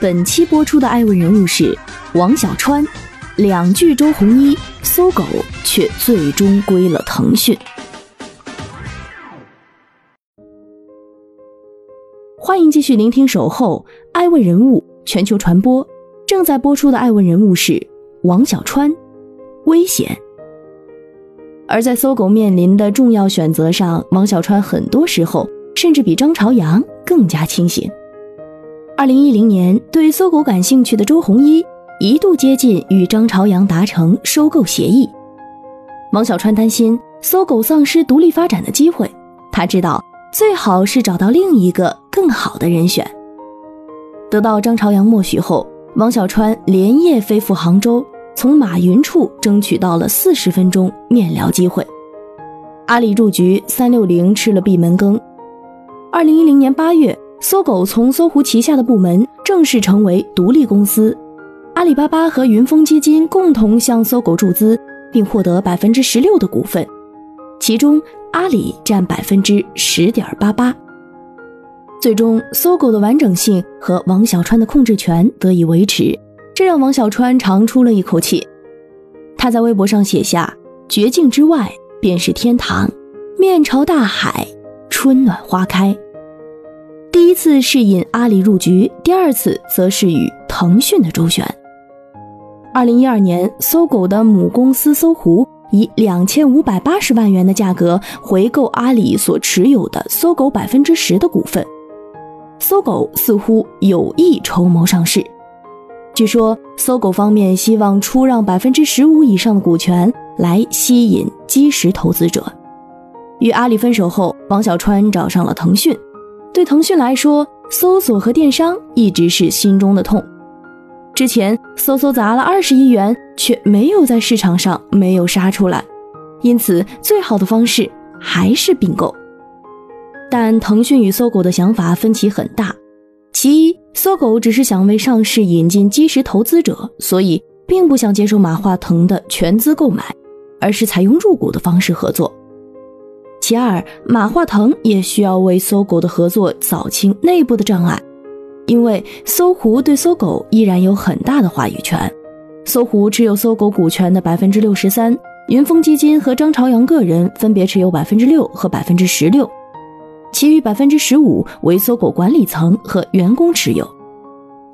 本期播出的爱问人物是王小川，两句周鸿祎，搜狗却最终归了腾讯。欢迎继续聆听守候爱问人物全球传播，正在播出的爱问人物是王小川，危险。而在搜狗面临的重要选择上，王小川很多时候甚至比张朝阳更加清醒。二零一零年，对搜狗感兴趣的周鸿祎一度接近与张朝阳达成收购协议。王小川担心搜狗丧失独立发展的机会，他知道最好是找到另一个更好的人选。得到张朝阳默许后，王小川连夜飞赴杭州，从马云处争取到了四十分钟面聊机会。阿里入局，三六零吃了闭门羹。二零一零年八月。搜狗从搜狐旗下的部门正式成为独立公司，阿里巴巴和云峰基金共同向搜狗注资，并获得百分之十六的股份，其中阿里占百分之十点八八。最终，搜狗的完整性和王小川的控制权得以维持，这让王小川长出了一口气。他在微博上写下：“绝境之外便是天堂，面朝大海，春暖花开。”次是引阿里入局，第二次则是与腾讯的周旋。二零一二年，搜狗的母公司搜狐以两千五百八十万元的价格回购阿里所持有的搜狗百分之十的股份。搜狗似乎有意筹谋上市，据说搜狗方面希望出让百分之十五以上的股权来吸引基石投资者。与阿里分手后，王小川找上了腾讯。对腾讯来说，搜索和电商一直是心中的痛。之前搜搜砸了二十亿元，却没有在市场上没有杀出来，因此最好的方式还是并购。但腾讯与搜狗的想法分歧很大。其一，搜狗只是想为上市引进基石投资者，所以并不想接受马化腾的全资购买，而是采用入股的方式合作。其二，马化腾也需要为搜狗的合作扫清内部的障碍，因为搜狐对搜狗依然有很大的话语权。搜狐持有搜狗股权的百分之六十三，云峰基金和张朝阳个人分别持有百分之六和百分之十六，其余百分之十五为搜狗管理层和员工持有。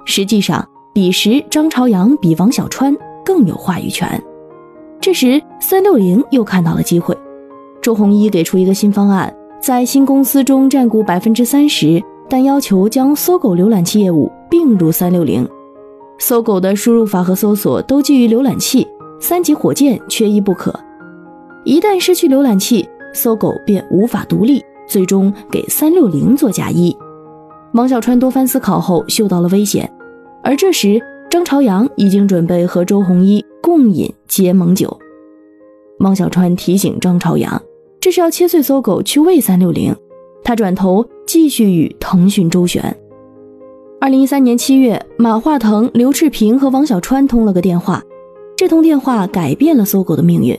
实际上，彼时张朝阳比王小川更有话语权。这时，三六零又看到了机会。周鸿祎给出一个新方案，在新公司中占股百分之三十，但要求将搜狗浏览器业务并入三六零。搜狗的输入法和搜索都基于浏览器，三级火箭缺一不可。一旦失去浏览器，搜狗便无法独立，最终给三六零做嫁衣。王小川多番思考后嗅到了危险，而这时张朝阳已经准备和周鸿祎共饮结盟酒。王小川提醒张朝阳。这是要切碎搜狗去喂三六零，他转头继续与腾讯周旋。二零一三年七月，马化腾、刘炽平和王小川通了个电话，这通电话改变了搜狗的命运，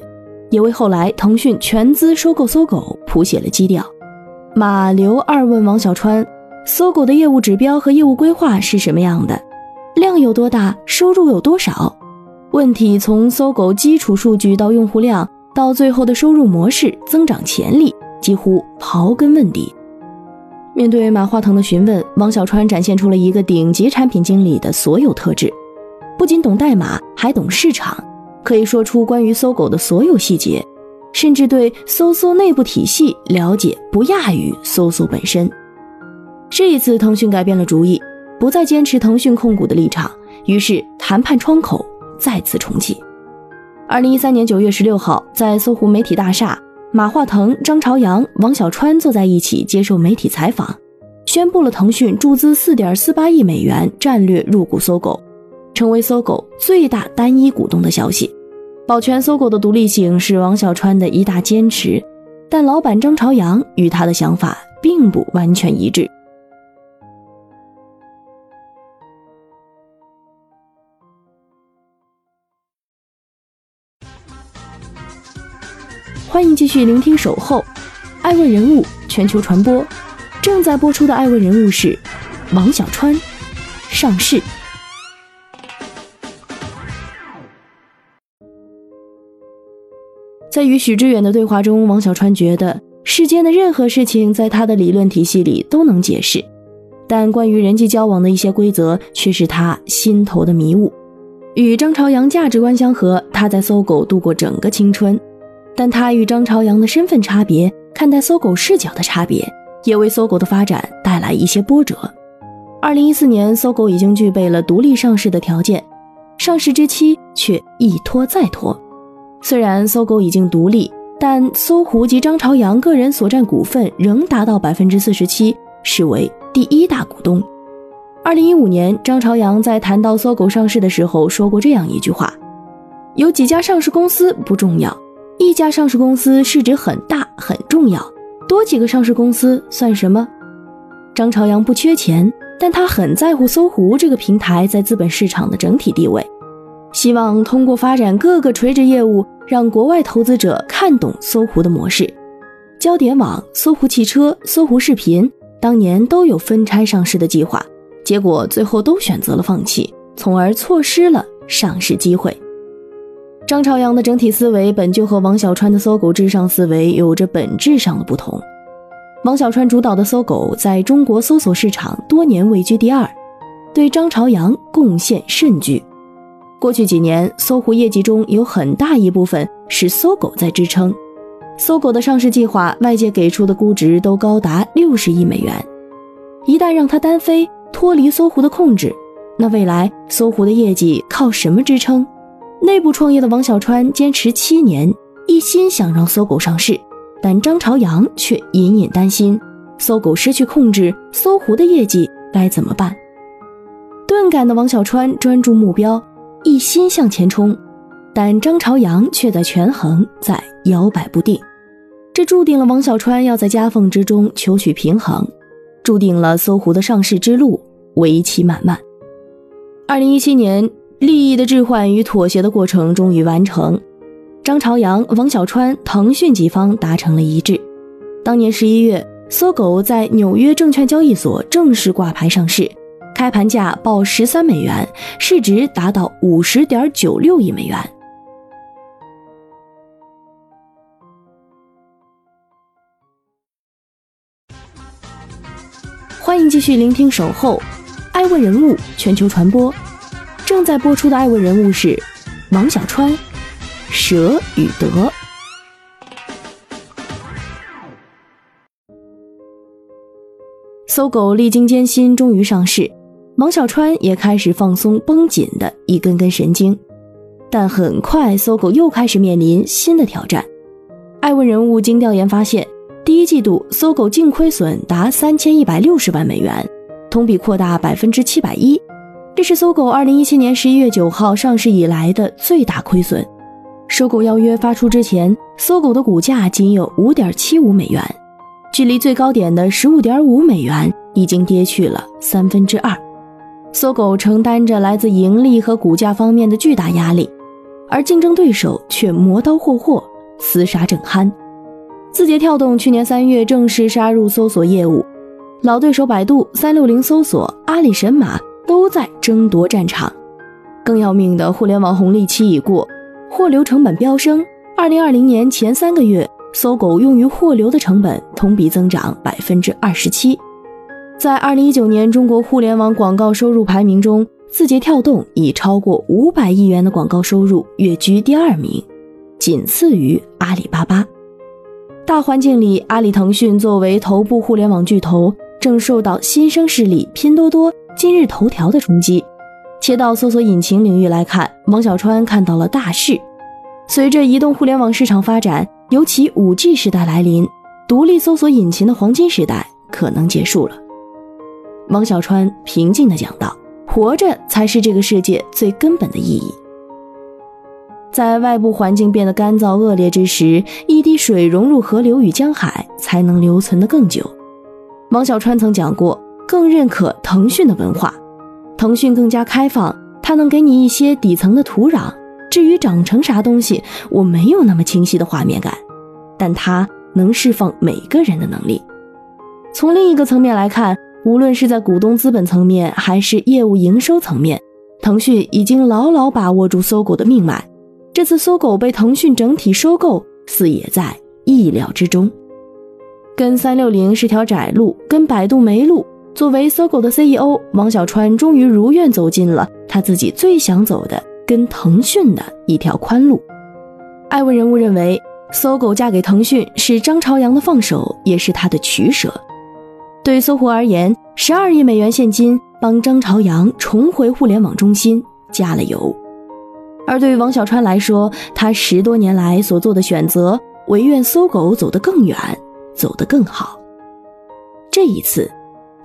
也为后来腾讯全资收购搜狗谱写了基调。马刘二问王小川，搜狗的业务指标和业务规划是什么样的？量有多大？收入有多少？问题从搜狗基础数据到用户量。到最后的收入模式、增长潜力，几乎刨根问底。面对马化腾的询问，王小川展现出了一个顶级产品经理的所有特质，不仅懂代码，还懂市场，可以说出关于搜狗的所有细节，甚至对搜搜内部体系了解不亚于搜搜本身。这一次，腾讯改变了主意，不再坚持腾讯控股的立场，于是谈判窗口再次重启。二零一三年九月十六号，在搜狐媒体大厦，马化腾、张朝阳、王小川坐在一起接受媒体采访，宣布了腾讯注资四点四八亿美元战略入股搜狗，成为搜狗最大单一股东的消息。保全搜狗的独立性是王小川的一大坚持，但老板张朝阳与他的想法并不完全一致。继续聆听《守候》，爱问人物全球传播，正在播出的爱问人物是王小川，上市。在与许知远的对话中，王小川觉得世间的任何事情在他的理论体系里都能解释，但关于人际交往的一些规则却是他心头的迷雾。与张朝阳价值观相合，他在搜狗度过整个青春。但他与张朝阳的身份差别、看待搜狗视角的差别，也为搜狗的发展带来一些波折。二零一四年，搜狗已经具备了独立上市的条件，上市之期却一拖再拖。虽然搜狗已经独立，但搜狐及张朝阳个人所占股份仍达到百分之四十七，视为第一大股东。二零一五年，张朝阳在谈到搜狗上市的时候说过这样一句话：“有几家上市公司不重要。”一家上市公司市值很大很重要，多几个上市公司算什么？张朝阳不缺钱，但他很在乎搜狐这个平台在资本市场的整体地位，希望通过发展各个垂直业务，让国外投资者看懂搜狐的模式。焦点网、搜狐汽车、搜狐视频当年都有分拆上市的计划，结果最后都选择了放弃，从而错失了上市机会。张朝阳的整体思维本就和王小川的搜狗至上思维有着本质上的不同。王小川主导的搜狗在中国搜索市场多年位居第二，对张朝阳贡献甚巨。过去几年，搜狐业绩中有很大一部分是搜狗在支撑。搜狗的上市计划，外界给出的估值都高达六十亿美元。一旦让它单飞，脱离搜狐的控制，那未来搜狐的业绩靠什么支撑？内部创业的王小川坚持七年，一心想让搜狗上市，但张朝阳却隐隐担心搜狗失去控制，搜狐的业绩该怎么办？钝感的王小川专注目标，一心向前冲，但张朝阳却在权衡，在摇摆不定，这注定了王小川要在夹缝之中求取平衡，注定了搜狐的上市之路为期漫漫。二零一七年。利益的置换与妥协的过程终于完成，张朝阳、王小川、腾讯几方达成了一致。当年十一月，搜狗在纽约证券交易所正式挂牌上市，开盘价报十三美元，市值达到五十点九六亿美元。欢迎继续聆听《守候》，爱问人物全球传播。正在播出的爱问人物是王小川，舍与得。搜狗历经艰辛，终于上市，王小川也开始放松绷紧的一根根神经。但很快，搜狗又开始面临新的挑战。爱问人物经调研发现，第一季度搜狗净亏损达三千一百六十万美元，同比扩大百分之七百一。这是搜狗二零一七年十一月九号上市以来的最大亏损。收购邀约发出之前，搜狗的股价仅有五点七五美元，距离最高点的十五点五美元已经跌去了三分之二。搜狗承担着来自盈利和股价方面的巨大压力，而竞争对手却磨刀霍霍，厮杀正酣。字节跳动去年三月正式杀入搜索业务，老对手百度、三六零搜索、阿里神马。都在争夺战场，更要命的互联网红利期已过，货流成本飙升。二零二零年前三个月，搜狗用于货流的成本同比增长百分之二十七。在二零一九年中国互联网广告收入排名中，字节跳动以超过五百亿元的广告收入跃居第二名，仅次于阿里巴巴。大环境里，阿里、腾讯作为头部互联网巨头，正受到新生势力拼多多。今日头条的冲击，切到搜索引擎领域来看，王小川看到了大势。随着移动互联网市场发展，尤其 5G 时代来临，独立搜索引擎的黄金时代可能结束了。王小川平静地讲道：“活着才是这个世界最根本的意义。在外部环境变得干燥恶劣之时，一滴水融入河流与江海，才能留存得更久。王小川曾讲过，更认可腾讯的文化，腾讯更加开放，它能给你一些底层的土壤。至于长成啥东西，我没有那么清晰的画面感，但它能释放每个人的能力。从另一个层面来看，无论是在股东资本层面，还是业务营收层面，腾讯已经牢牢把握住搜狗的命脉。这次搜狗被腾讯整体收购，似也在意料之中。跟三六零是条窄路，跟百度没路。作为搜狗的 CEO，王小川终于如愿走进了他自己最想走的跟腾讯的一条宽路。爱问人物认为，搜狗嫁给腾讯是张朝阳的放手，也是他的取舍。对搜狐而言，十二亿美元现金帮张朝阳重回互联网中心加了油。而对于王小川来说，他十多年来所做的选择，唯愿搜狗走得更远，走得更好。这一次，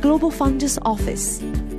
Global Founders Office”。